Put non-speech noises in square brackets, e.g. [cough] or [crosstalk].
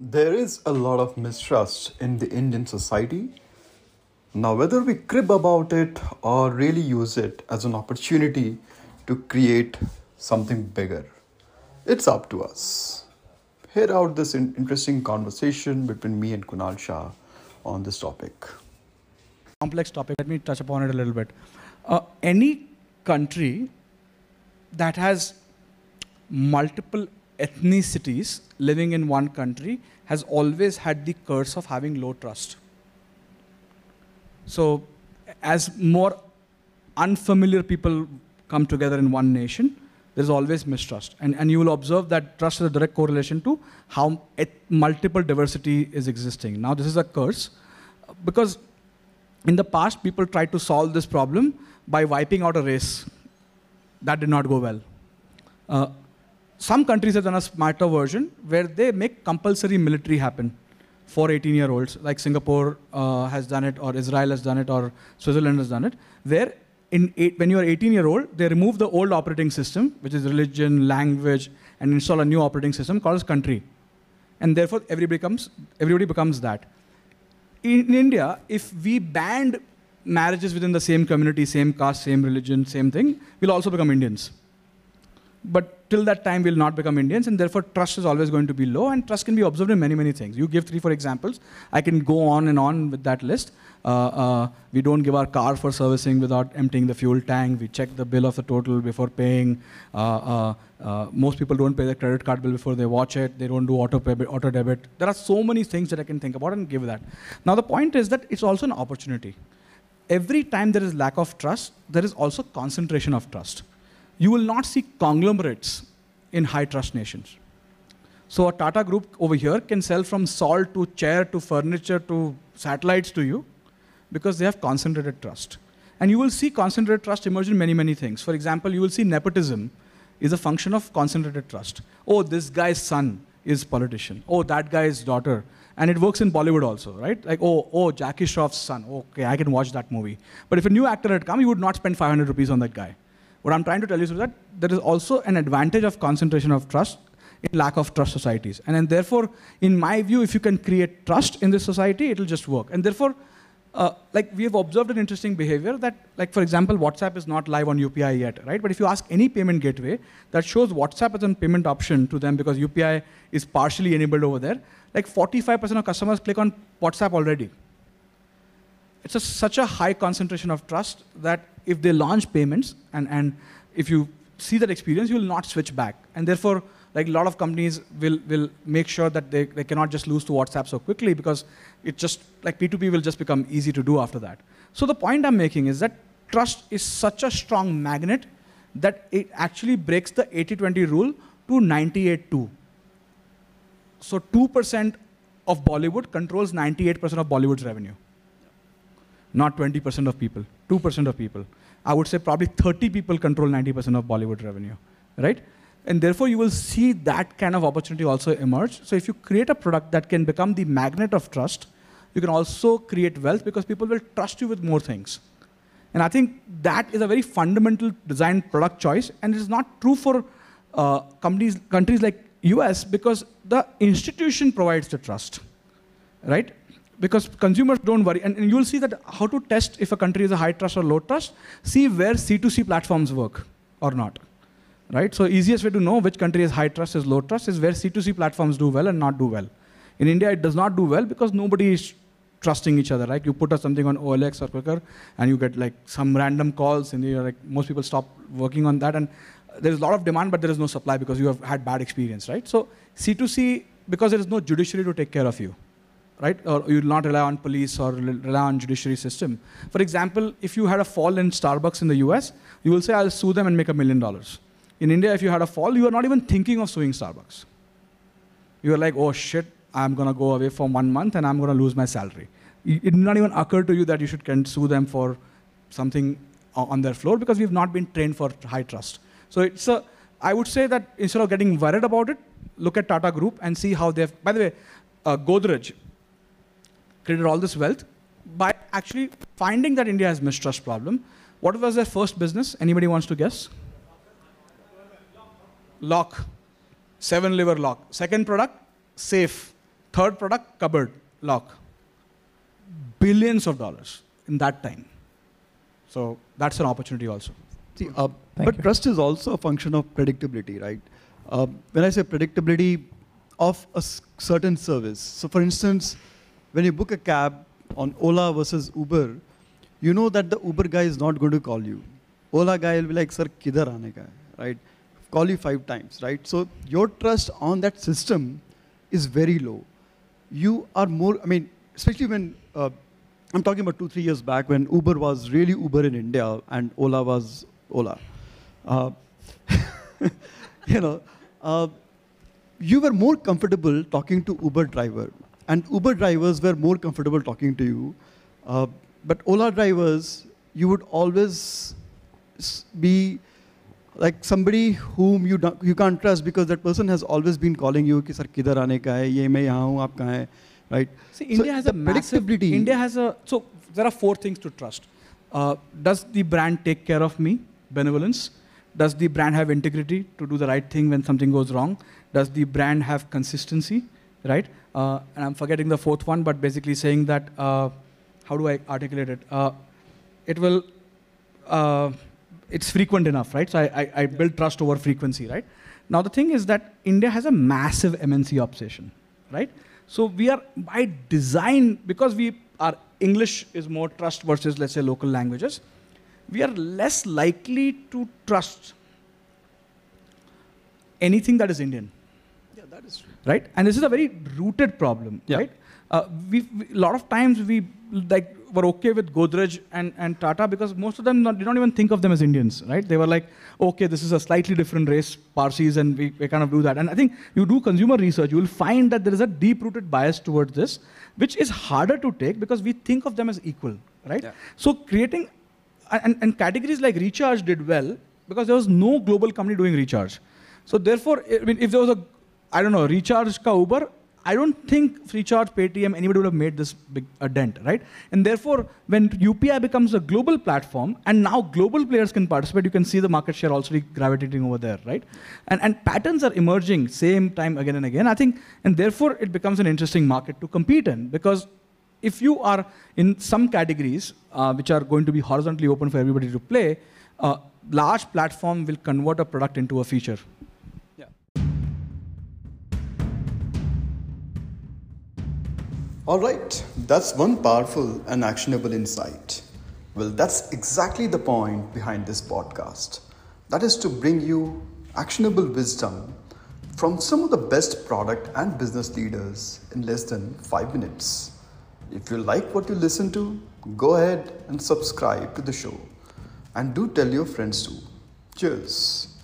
There is a lot of mistrust in the Indian society. Now, whether we crib about it or really use it as an opportunity to create something bigger, it's up to us. Hear out this in- interesting conversation between me and Kunal Shah on this topic. complex topic. Let me touch upon it a little bit. Uh, any country that has multiple ethnicities living in one country has always had the curse of having low trust. So, as more unfamiliar people come together in one nation, there's always mistrust. And, and you will observe that trust is a direct correlation to how multiple diversity is existing. Now, this is a curse because in the past, people tried to solve this problem by wiping out a race. That did not go well. Uh, some countries have done a smarter version where they make compulsory military happen for 18 year olds, like Singapore uh, has done it, or Israel has done it, or Switzerland has done it, where in eight, when you are 18 year old, they remove the old operating system, which is religion, language, and install a new operating system called country. And therefore, everybody becomes, everybody becomes that in India, if we banned marriages within the same community, same caste, same religion, same thing, we'll also become Indians. But till that time, we'll not become Indians, and therefore trust is always going to be low, and trust can be observed in many, many things. You give three, four examples. I can go on and on with that list. Uh, uh, we don't give our car for servicing without emptying the fuel tank. We check the bill of the total before paying. Uh, uh, uh most people don't pay their credit card bill before they watch it. They don't do auto, pay, auto debit. There are so many things that I can think about and give that. Now, the point is that it's also an opportunity. Every time there is lack of trust, there is also concentration of trust you will not see conglomerates in high trust nations. So a Tata group over here can sell from salt to chair to furniture to satellites to you because they have concentrated trust. And you will see concentrated trust emerge in many, many things. For example, you will see nepotism is a function of concentrated trust. Oh, this guy's son is politician. Oh, that guy's daughter. And it works in Bollywood also, right? Like, oh, oh, Jackie Shroff's son. Okay, I can watch that movie. But if a new actor had come, you would not spend 500 rupees on that guy. What I'm trying to tell you is that there is also an advantage of concentration of trust in lack of trust societies. And then therefore, in my view, if you can create trust in this society, it'll just work. And therefore, uh, like we have observed an interesting behavior that, like for example, WhatsApp is not live on UPI yet, right? But if you ask any payment gateway that shows WhatsApp as a payment option to them because UPI is partially enabled over there, like 45% of customers click on WhatsApp already. It's a, such a high concentration of trust that if they launch payments and, and if you see that experience, you will not switch back. And therefore, like a lot of companies will, will make sure that they, they cannot just lose to WhatsApp so quickly because it just, like P2P will just become easy to do after that. So the point I'm making is that trust is such a strong magnet that it actually breaks the 80-20 rule to 98-2. So 2% of Bollywood controls 98% of Bollywood's revenue not 20% of people, 2% of people. I would say probably 30 people control 90% of Bollywood revenue, right? And therefore, you will see that kind of opportunity also emerge. So if you create a product that can become the magnet of trust, you can also create wealth because people will trust you with more things. And I think that is a very fundamental design product choice, and it is not true for uh, companies, countries like US because the institution provides the trust, right? Because consumers don't worry. And, and, you'll see that how to test if a country is a high trust or low trust, see where C2C platforms work or not. Right? So easiest way to know which country is high trust is low trust is where C2C platforms do well and not do well. In India, it does not do well because nobody is trusting each other. Right? You put something on OLX or Quikr, and you get like some random calls, and you're like most people stop working on that. And there is a lot of demand, but there is no supply because you have had bad experience. Right? So C2C because there is no judiciary to take care of you right? Or you will not rely on police or rely on judiciary system. For example, if you had a fall in Starbucks in the US, you will say, I'll sue them and make a million dollars. In India, if you had a fall, you are not even thinking of suing Starbucks. You are like, oh shit, I'm to go away for one month and I'm to lose my salary. It did not even occur to you that you should can sue them for something on their floor because we've not been trained for high trust. So it's a, I would say that instead of getting worried about it, look at Tata Group and see how they've, by the way, uh, Godrej, created all this wealth by actually finding that India has mistrust problem. What was their first business? Anybody wants to guess? Lock. Seven lever lock. Second product, safe. Third product, cupboard lock. Billions of dollars in that time. So that's an opportunity also. See, uh, Thank but you. trust is also a function of predictability, right? Uh, when I say predictability of a s- certain service, so for instance, when you book a cab on Ola versus Uber, you know that the Uber guy is not going to call you. Ola guy will be like, "Sir, kidhar aane ka hai?" Right? Call you five times, right? So your trust on that system is very low. You are more. I mean, especially when uh, I'm talking about two, three years back when Uber was really Uber in India and Ola was Ola. Uh, [laughs] you know, uh, you were more comfortable talking to Uber driver, and Uber drivers were more comfortable talking to you. Uh, but Ola drivers, you would always be like somebody whom you, you can't trust because that person has always been calling you, ki, sir, kidhar aane ka hai, ye main yahan hu, aap hai, right? See, India so has a massive, India has a, so there are four things to trust. Uh, does the brand take care of me, benevolence? Does the brand have integrity to do the right thing when something goes wrong? Does the brand have consistency? Right. Uh, and I'm forgetting the fourth one, but basically saying that. Uh, how do I articulate it? Uh, it will. Uh, it's frequent enough, right? So I, I, I build trust over frequency, right? Now the thing is that India has a massive MNC obsession, right? So we are by design because we our English is more trust versus let's say local languages, we are less likely to trust anything that is Indian yeah that is true right? And this is a very rooted problem, Yeah. right? Uh, we, we, a lot of times we like were okay with Godrej and, and Tata because most of them not, did not even think of them as Indians, right? They were like, okay, this is a slightly different race, Parsis, and we, we kind of do that. And I think you do consumer research, you will find that there is a deep-rooted bias towards this, which is harder to take because we think of them as equal, right? Yeah. So creating and, and categories like recharge did well because there was no global company doing recharge. So therefore, I mean, if there was a, I don't know, recharge ka Uber, I don't think Freecharge, Paytm, anybody would have made this big a dent, right? And therefore, when UPI becomes a global platform, and now global players can participate, you can see the market share also gravitating over there, right? And and patterns are emerging same time again and again. I think, and therefore, it becomes an interesting market to compete in because if you are in some categories uh, which are going to be horizontally open for everybody to play, uh, large platform will convert a product into a feature. All right, that's one powerful and actionable insight. Well, that's exactly the point behind this podcast. That is to bring you actionable wisdom from some of the best product and business leaders in less than five minutes. If you like what you listen to, go ahead and subscribe to the show. And do tell your friends too. Cheers.